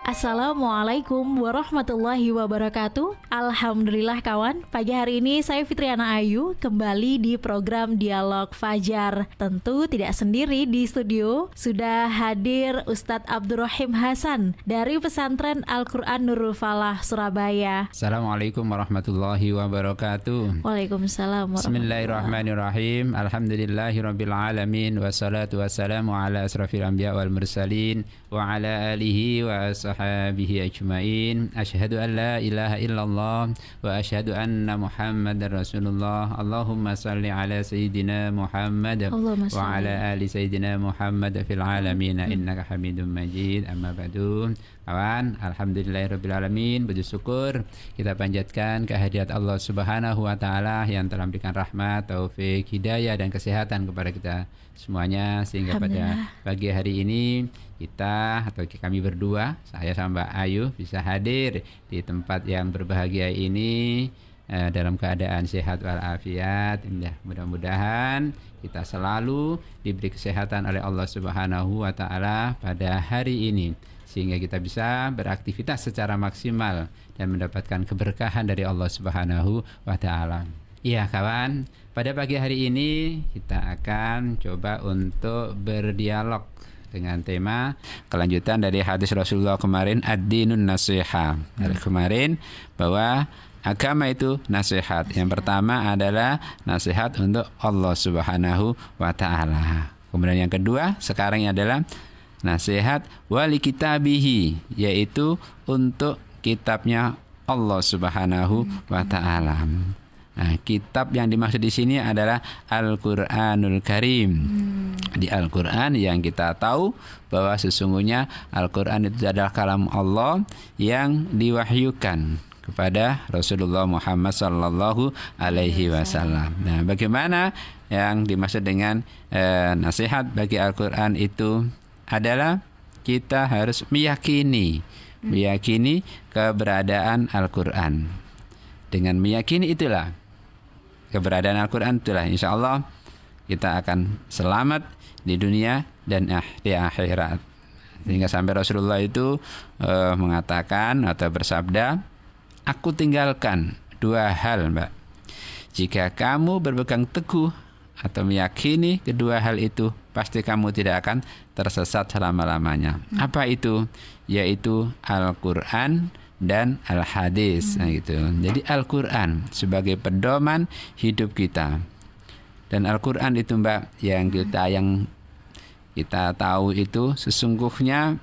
Assalamualaikum warahmatullahi wabarakatuh. Alhamdulillah kawan. Pagi hari ini saya Fitriana Ayu Kembali di program Dialog Fajar. Tentu tidak sendiri di studio Sudah hadir Ustadz Abdurrahim Hasan Dari pesantren Al-Quran Nurul Falah Surabaya. Assalamualaikum warahmatullahi wabarakatuh. Waalaikumsalam Bismillahirrahmanirrahim. Alhamdulillahirrabbilalamin Wassalatu wassalamu ala asrafil anbiya wal mursalin Wa ala alihi wa وصحابه أجمعين. أشهد أن لا إله إلا الله وأشهد أن محمد رسول الله. اللهم صل على سيدنا محمد وعلى آل سيدنا محمد في العالمين. إنك حميد مجيد. أما بعد. Kawan, Alhamdulillahirrahmanirrahim Puji syukur. Kita panjatkan kehadirat Allah Subhanahu Wa Taala yang telah memberikan rahmat, taufik, hidayah dan kesehatan kepada kita semuanya. Sehingga pada pagi hari ini kita atau kami berdua, saya sama Mbak Ayu bisa hadir di tempat yang berbahagia ini eh, dalam keadaan sehat walafiat. Ya, mudah-mudahan kita selalu diberi kesehatan oleh Allah Subhanahu wa taala pada hari ini sehingga kita bisa beraktivitas secara maksimal dan mendapatkan keberkahan dari Allah Subhanahu wa taala. Iya kawan, pada pagi hari ini kita akan coba untuk berdialog dengan tema kelanjutan dari hadis Rasulullah kemarin ad-dinun nasiha. Dari kemarin bahwa agama itu nasihat. Yang pertama adalah nasihat untuk Allah Subhanahu wa taala. Kemudian yang kedua sekarang adalah nasihat wali kitabihi yaitu untuk kitabnya Allah Subhanahu wa taala. Nah, kitab yang dimaksud di sini adalah Al-Qur'anul Karim. Hmm. Di Al-Qur'an yang kita tahu bahwa sesungguhnya Al-Qur'an itu adalah kalam Allah yang diwahyukan kepada Rasulullah Muhammad sallallahu alaihi wasallam. Nah, bagaimana yang dimaksud dengan eh, nasihat bagi Al-Qur'an itu adalah kita harus meyakini meyakini keberadaan Al-Qur'an. Dengan meyakini itulah keberadaan Al-Quran itulah insya Allah kita akan selamat di dunia dan di akhirat sehingga sampai Rasulullah itu uh, mengatakan atau bersabda aku tinggalkan dua hal mbak jika kamu berpegang teguh atau meyakini kedua hal itu pasti kamu tidak akan tersesat selama-lamanya hmm. apa itu yaitu Al-Quran dan al-hadis hmm. nah gitu. Jadi Al-Qur'an sebagai pedoman hidup kita. Dan Al-Qur'an itu Mbak yang hmm. kita yang kita tahu itu sesungguhnya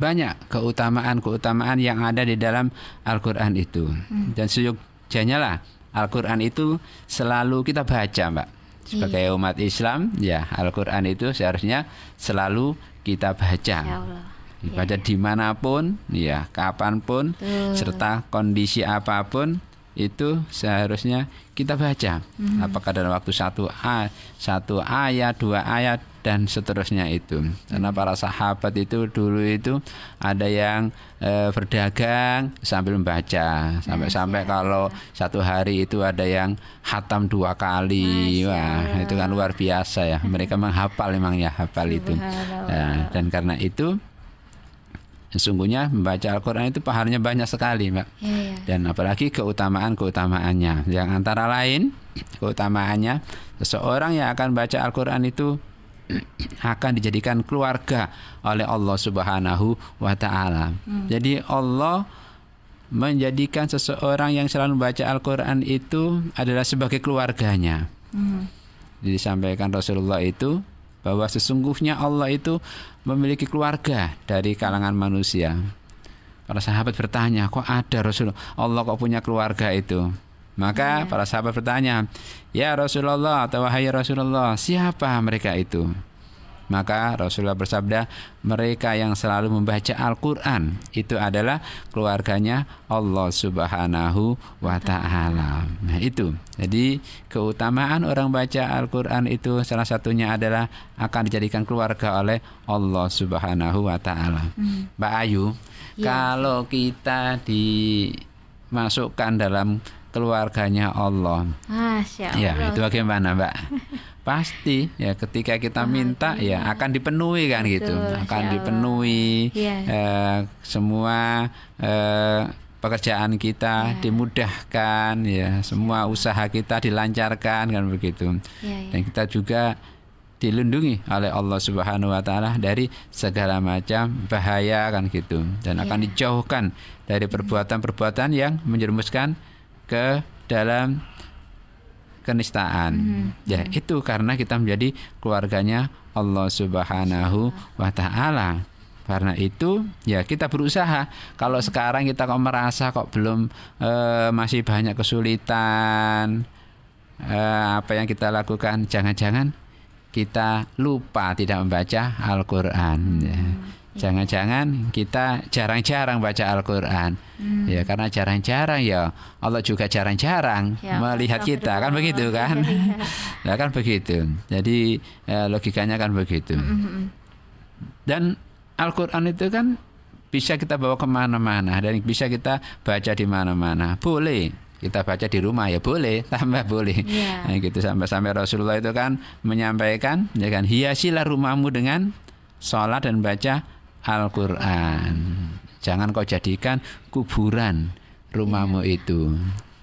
banyak keutamaan-keutamaan yang ada di dalam Al-Qur'an itu. Hmm. Dan seyogjanya lah Al-Qur'an itu selalu kita baca, Mbak. Sebagai iya. umat Islam, ya Al-Qur'an itu seharusnya selalu kita baca. Ya Allah ibadah yeah. di mana pun ya kapan pun Tuh. serta kondisi apa pun itu seharusnya kita baca hmm. apakah dalam waktu satu a satu ayat dua ayat dan seterusnya itu. Karena para sahabat itu dulu itu ada yang e, berdagang sambil membaca. Sampai-sampai kalau satu hari itu ada yang hatam dua kali. Wah itu kan luar biasa ya. Mereka menghafal memang ya hafal itu. Nah, dan karena itu Sesungguhnya membaca Al-Quran itu pahalanya banyak sekali, Mbak. Ya, ya. Dan apalagi keutamaan-keutamaannya. Yang antara lain, keutamaannya, seseorang yang akan baca Al-Quran itu akan dijadikan keluarga oleh Allah Subhanahu wa taala. Hmm. Jadi Allah menjadikan seseorang yang selalu membaca Al-Qur'an itu adalah sebagai keluarganya. Hmm. Jadi disampaikan Rasulullah itu bahwa sesungguhnya Allah itu memiliki keluarga dari kalangan manusia. Para sahabat bertanya, kok ada Rasul Allah kok punya keluarga itu? Maka ya. para sahabat bertanya, "Ya Rasulullah atau wahai Rasulullah, siapa mereka itu?" Maka Rasulullah bersabda, mereka yang selalu membaca Al-Quran itu adalah keluarganya Allah Subhanahu wa Ta'ala. Nah, itu jadi keutamaan orang baca Al-Quran itu salah satunya adalah akan dijadikan keluarga oleh Allah Subhanahu wa Ta'ala. Hmm. Mbak Ayu, ya. kalau kita di masukkan dalam keluarganya Allah. Masya Ya, Allah. itu bagaimana, Mbak? Pasti ya ketika kita minta ya akan dipenuhi kan gitu. Betul, Akan Masya dipenuhi Iya. eh, semua eh, pekerjaan kita dimudahkan ya, semua usaha kita dilancarkan kan begitu. Iya, iya. Dan kita juga dilindungi oleh Allah Subhanahu wa taala dari segala macam bahaya kan gitu dan akan Iya. dijauhkan dari perbuatan-perbuatan yang menjerumuskan ke dalam kenistaan. Ya, itu karena kita menjadi keluarganya Allah Subhanahu wa taala. Karena itu ya kita berusaha. Kalau sekarang kita kok merasa kok belum eh, masih banyak kesulitan eh, apa yang kita lakukan jangan-jangan kita lupa tidak membaca Al-Qur'an ya. Jangan-jangan kita jarang-jarang baca Al-Qur'an. Ya karena jarang-jarang ya Allah juga jarang-jarang Ya, melihat kita kan begitu kan. Iya, Ya kan begitu. Jadi eh, logikanya kan begitu. Mm-mm. Dan Al-Quran itu kan bisa kita bawa ke mana-mana dan bisa kita baca di mana-mana. Boleh kita baca di rumah ya boleh, tambah boleh. Iya. Nah, gitu sampai-sampai Rasulullah itu kan menyampaikan ya kan hiasilah rumahmu dengan sholat dan baca Al-Quran. Jangan kau jadikan kuburan rumahmu Iya. itu.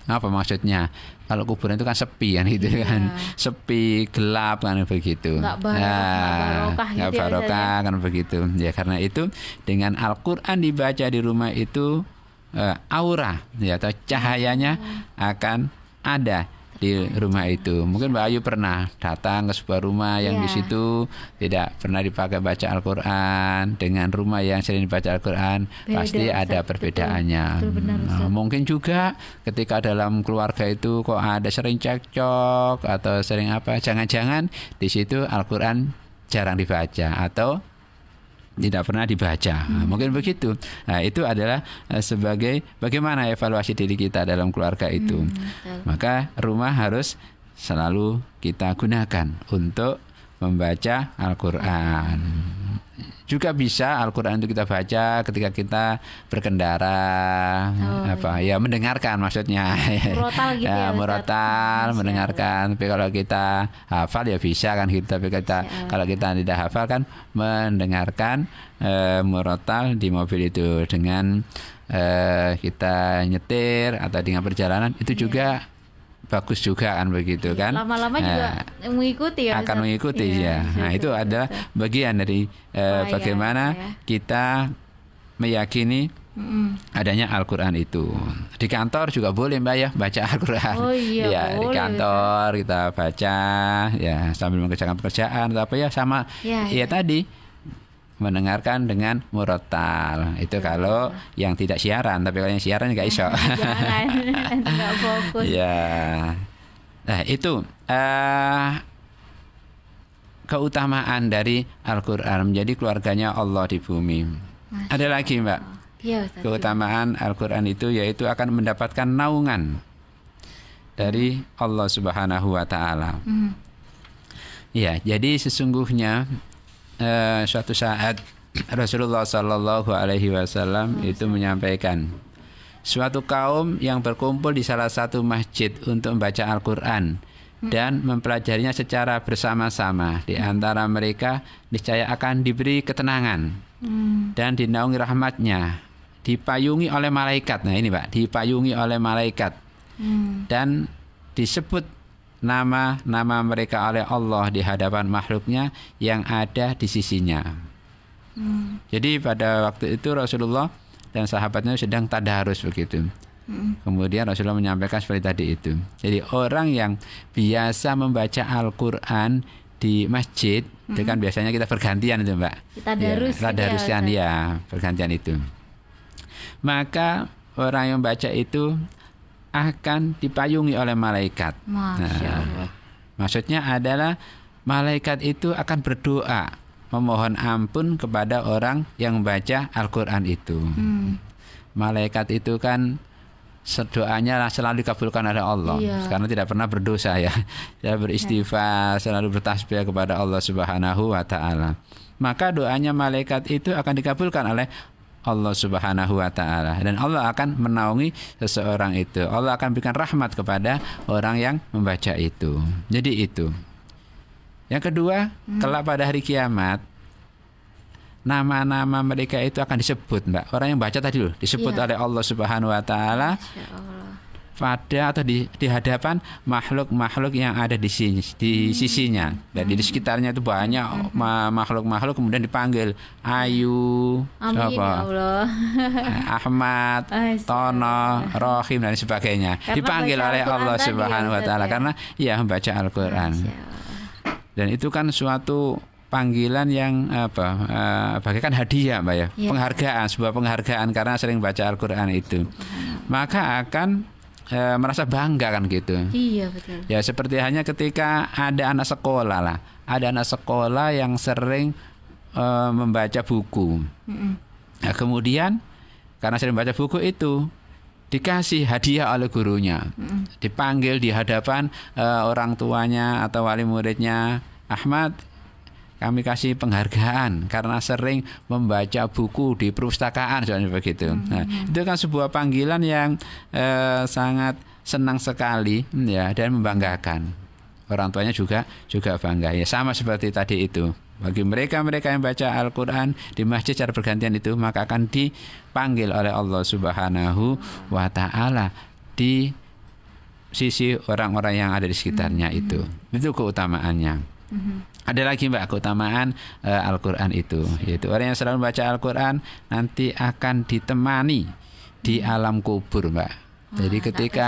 Apa maksudnya? Kalau kuburan itu kan sepi kan gitu Iya. kan, sepi gelap kan begitu. Nggak barokah, nggak barokah nggak gitu ya, kan begitu. Ya karena itu dengan Al-Quran dibaca di rumah itu eh, aura ya atau cahayanya akan ada di rumah itu. Mungkin Mbak Ayu pernah datang ke sebuah rumah yang di Iya. situ tidak pernah dipakai baca Al-Qur'an dengan rumah yang sering dibaca Al-Qur'an pasti ada Betul. perbedaannya. Betul, benar, Nah, Ustaz. mungkin juga ketika dalam keluarga itu kok ada sering cekcok atau sering apa, jangan-jangan di situ Al-Qur'an jarang dibaca atau tidak pernah dibaca. Nah, mungkin begitu. Nah, itu adalah eh, sebagai bagaimana evaluasi diri kita dalam keluarga itu. betul. Maka rumah harus selalu kita gunakan untuk membaca Al-Qur'an. Juga bisa Al-Qur'an itu kita baca ketika kita berkendara Oh, apa ya mendengarkan maksudnya. Murotal gitu ya, Ustaz. murotal, Masya mendengarkan. Tapi kalau kita hafal ya bisa kan gitu. Tapi kita Allah. kalau kita tidak hafal kan mendengarkan eh, murotal di mobil itu dengan eh, kita nyetir atau dengan perjalanan itu juga bagus juga kan begitu kan. Iya. Lama-lama juga Nah, mengikuti ya. akan Ustaz? mengikuti Iya, ya. Nah, itu adalah bagian dari eh, Upaya, bagaimana ya. kita meyakini Mm-mm. adanya Al-Quran itu di kantor juga boleh mbak ya baca Al-Quran Oh iya, ya di boleh, kantor kita baca ya sambil mengerjakan pekerjaan atau apa ya sama Ya, ya, ya. tadi mendengarkan dengan murotal. Itu kalau yang tidak siaran tapi kalau yang siaran nggak iso. Jangan, nanti nggak fokus. ya nah itu eh keutamaan dari Al-Quran. Menjadi keluarganya Allah di bumi. Ada lagi mbak? Ustaz. keutamaan Al-Quran itu yaitu akan mendapatkan naungan dari Allah Subhanahu wa taala. Mm. Ya, jadi sesungguhnya eh, suatu saat Rasulullah Shallallahu alaihi wasallam itu menyampaikan suatu kaum yang berkumpul di salah satu masjid untuk membaca Al-Qur'an dan mempelajarinya secara bersama-sama. Di antara mereka niscaya akan diberi ketenangan dan dinaungi rahmatnya dipayungi oleh malaikat nah ini pak dipayungi oleh malaikat Mm. dan disebut nama-nama mereka oleh Allah di hadapan makhluknya yang ada di sisinya Mm. jadi pada waktu itu Rasulullah dan sahabatnya sedang tadarus begitu Mm. Kemudian Rasulullah menyampaikan seperti tadi itu. Jadi orang yang biasa membaca Al-Quran di masjid, itu kan biasanya kita bergantian itu mbak. Kita darus gitu ya, tadaruskan Ustaz. ya, bergantian itu. Maka orang yang baca itu akan dipayungi oleh malaikat. Masya Nah, Allah. Maksudnya adalah malaikat itu akan berdoa memohon ampun kepada orang yang membaca Al-Quran itu. Mm. Malaikat itu kan doanya lah selalu dikabulkan oleh Allah Iya. karena tidak pernah berdosa ya. Dia beristighfar, selalu bertasbih kepada Allah Subhanahu wa taala. Maka doanya malaikat itu akan dikabulkan oleh Allah Subhanahu wa taala dan Allah akan menaungi seseorang itu. Allah akan berikan rahmat kepada orang yang membaca itu. Jadi itu. Yang kedua, hmm. kelak pada hari kiamat nama-nama mereka itu akan disebut, Mbak. Orang yang baca tadi loh disebut ya. oleh Allah Subhanahu wa taala pada atau di, di hadapan makhluk-makhluk yang ada di sini di hmm. sisinya. Dan di sekitarnya itu banyak hmm. makhluk-makhluk kemudian dipanggil Ayu, Amin, ya Allah. Ahmad, Tono, Rohim dan sebagainya. Karena dipanggil oleh Allah ya, Subhanahu wa taala ya. karena ya membaca Al-Qur'an. Dan itu kan suatu panggilan yang apa uh, bagaikan hadiah mbak ya, ya penghargaan sebuah penghargaan karena sering baca Al-Qur'an itu maka akan e, merasa bangga kan gitu. Iya betul. Ya seperti hanya ketika ada anak sekolah lah, ada anak sekolah yang sering e, membaca buku. Mm -mm. Nah, kemudian karena sering baca buku itu dikasih hadiah oleh gurunya, mm dipanggil di hadapan e, orang tuanya atau wali muridnya, Ahmad kami kasih penghargaan karena sering membaca buku di perpustakaan soalnya begitu. Hmm. Nah, itu kan sebuah panggilan yang eh, sangat senang sekali ya dan membanggakan. Orang tuanya juga juga bangga. Ya sama seperti tadi itu. Bagi mereka-mereka yang baca Al-Qur'an di masjid secara bergantian itu maka akan dipanggil oleh Allah Subhanahu wa taala di sisi orang-orang yang ada di sekitarnya hmm. itu. Itu keutamaannya. Hmm. Ada lagi mbak keutamaan uh, Al-Quran itu Yaitu orang yang selalu membaca Al-Quran Nanti akan ditemani di hmm. alam kubur mbak jadi ketika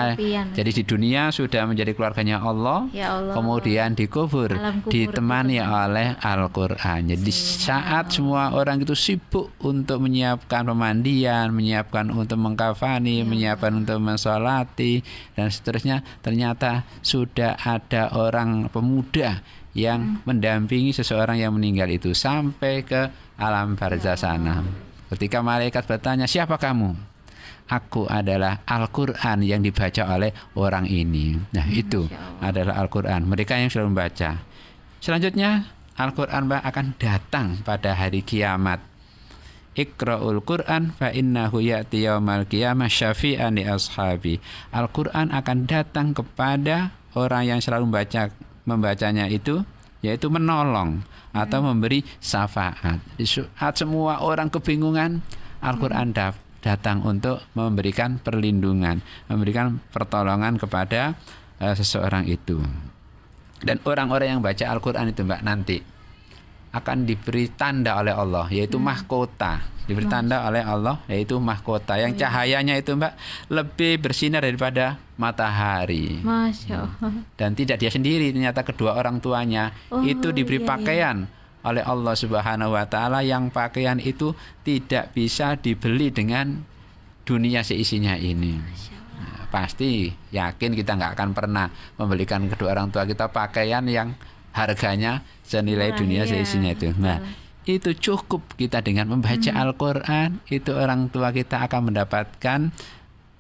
jadi di dunia sudah menjadi keluarganya Allah, ya Allah. kemudian dikubur, kubur ditemani itu. oleh Al-Qur'an. Jadi saat semua orang itu sibuk untuk menyiapkan pemandian, menyiapkan untuk mengkafani, ya. menyiapkan untuk mensolati dan seterusnya, ternyata sudah ada orang pemuda yang hmm. mendampingi seseorang yang meninggal itu sampai ke alam barzah ya sana. Ketika malaikat bertanya, "Siapa kamu?" Aku adalah Al-Qur'an yang dibaca oleh orang ini. Nah, itu adalah Al-Qur'an. Mereka yang sudah membaca. Selanjutnya, Al-Qur'an akan datang pada hari kiamat. Iqra'ul Qur'an fa innahu ya'ti yaumal qiyamah syafi'an li ashabi. Al-Qur'an akan datang kepada orang yang selalu membaca membacanya itu yaitu menolong atau hmm. memberi syafaat. Saat semua orang kebingungan, Al-Qur'an hmm. datang untuk memberikan perlindungan, memberikan pertolongan kepada uh, seseorang itu. Dan orang-orang yang baca Al-Qur'an itu Mbak nanti akan diberi tanda oleh Allah yaitu hmm. mahkota diberi tanda oleh Allah yaitu mahkota yang iya. cahayanya itu mbak lebih bersinar daripada matahari. Masya Allah. Dan tidak dia sendiri ternyata kedua orang tuanya oh, itu diberi iya, iya. pakaian iya. oleh Allah Subhanahu Wa Taala yang pakaian itu tidak bisa dibeli dengan dunia seisinya ini. Nah, pasti yakin kita nggak akan pernah membelikan kedua orang tua kita pakaian yang harganya senilai nah, dunia iya. seisinya itu. Nah itu cukup kita dengan membaca hmm. Al-Quran itu orang tua kita akan mendapatkan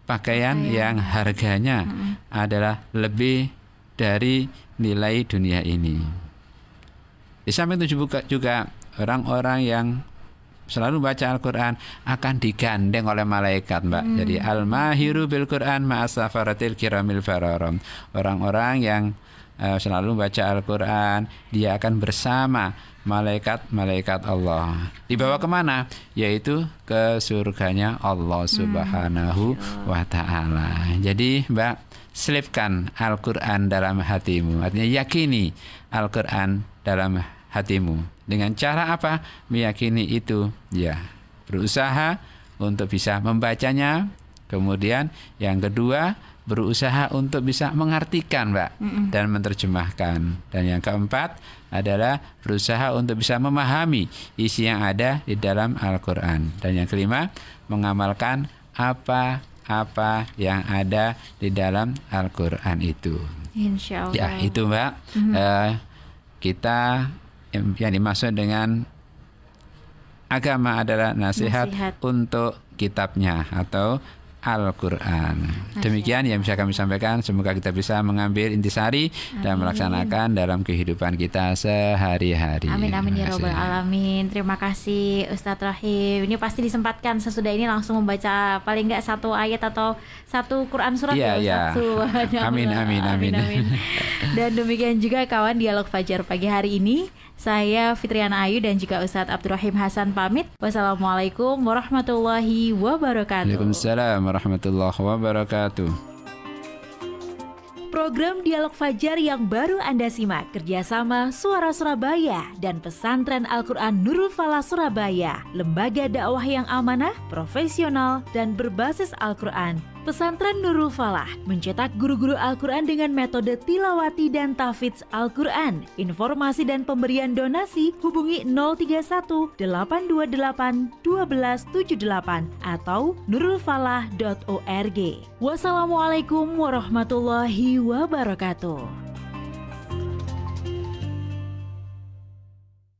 pakaian Pakaian. yang harganya hmm. adalah lebih dari nilai dunia ini. Di samping itu juga, juga orang-orang yang selalu baca Al-Quran akan digandeng oleh malaikat mbak hmm. jadi al-mahiru bil Quran ma'asafaratil kiramil fararom orang-orang yang uh, selalu baca Al-Quran dia akan bersama malaikat-malaikat Allah. Dibawa ke mana? Yaitu ke surganya Allah hmm. Subhanahu wa Ta'ala. Jadi, Mbak, selipkan Al-Quran dalam hatimu. Artinya, yakini Al-Quran dalam hatimu. Dengan cara apa? Meyakini itu, ya, berusaha untuk bisa membacanya. Kemudian, yang kedua, berusaha untuk bisa mengartikan, Mbak, mm -mm. dan menerjemahkan. Dan yang keempat adalah berusaha untuk bisa memahami isi yang ada di dalam Al-Qur'an. Dan yang kelima, mengamalkan apa-apa yang ada di dalam Al-Qur'an itu. Insya Allah. Ya, itu, Mbak. Mm -hmm. uh, kita yang dimaksud dengan agama adalah nasihat, nasihat. untuk kitabnya atau Al-Quran. Demikian yang bisa kami sampaikan. Semoga kita bisa mengambil intisari dan melaksanakan dalam kehidupan kita sehari-hari. Amin amin ya robbal alamin. Terima kasih Ustadz Rahim. Ini pasti disempatkan sesudah ini langsung membaca paling nggak satu ayat atau satu Quran surat Iya, ya. Ustadz. Subhanallah. Amin, amin, amin. Dan demikian juga kawan dialog fajar pagi hari ini. Saya Fitriana Ayu dan juga Ustadz Abdurrahim Hasan pamit. Wassalamualaikum warahmatullahi wabarakatuh. Waalaikumsalam warahmatullahi wabarakatuh. Program Dialog Fajar yang baru Anda simak kerjasama Suara Surabaya dan Pesantren Al-Quran Nurul Falah Surabaya, lembaga dakwah yang amanah, profesional, dan berbasis Al-Quran. Pesantren Nurul Falah mencetak guru-guru Al-Quran dengan metode tilawati dan tafidz Al-Quran. Informasi dan pemberian donasi hubungi 031 828 1278 atau nurulfalah.org. Wassalamualaikum warahmatullahi wabarakatuh.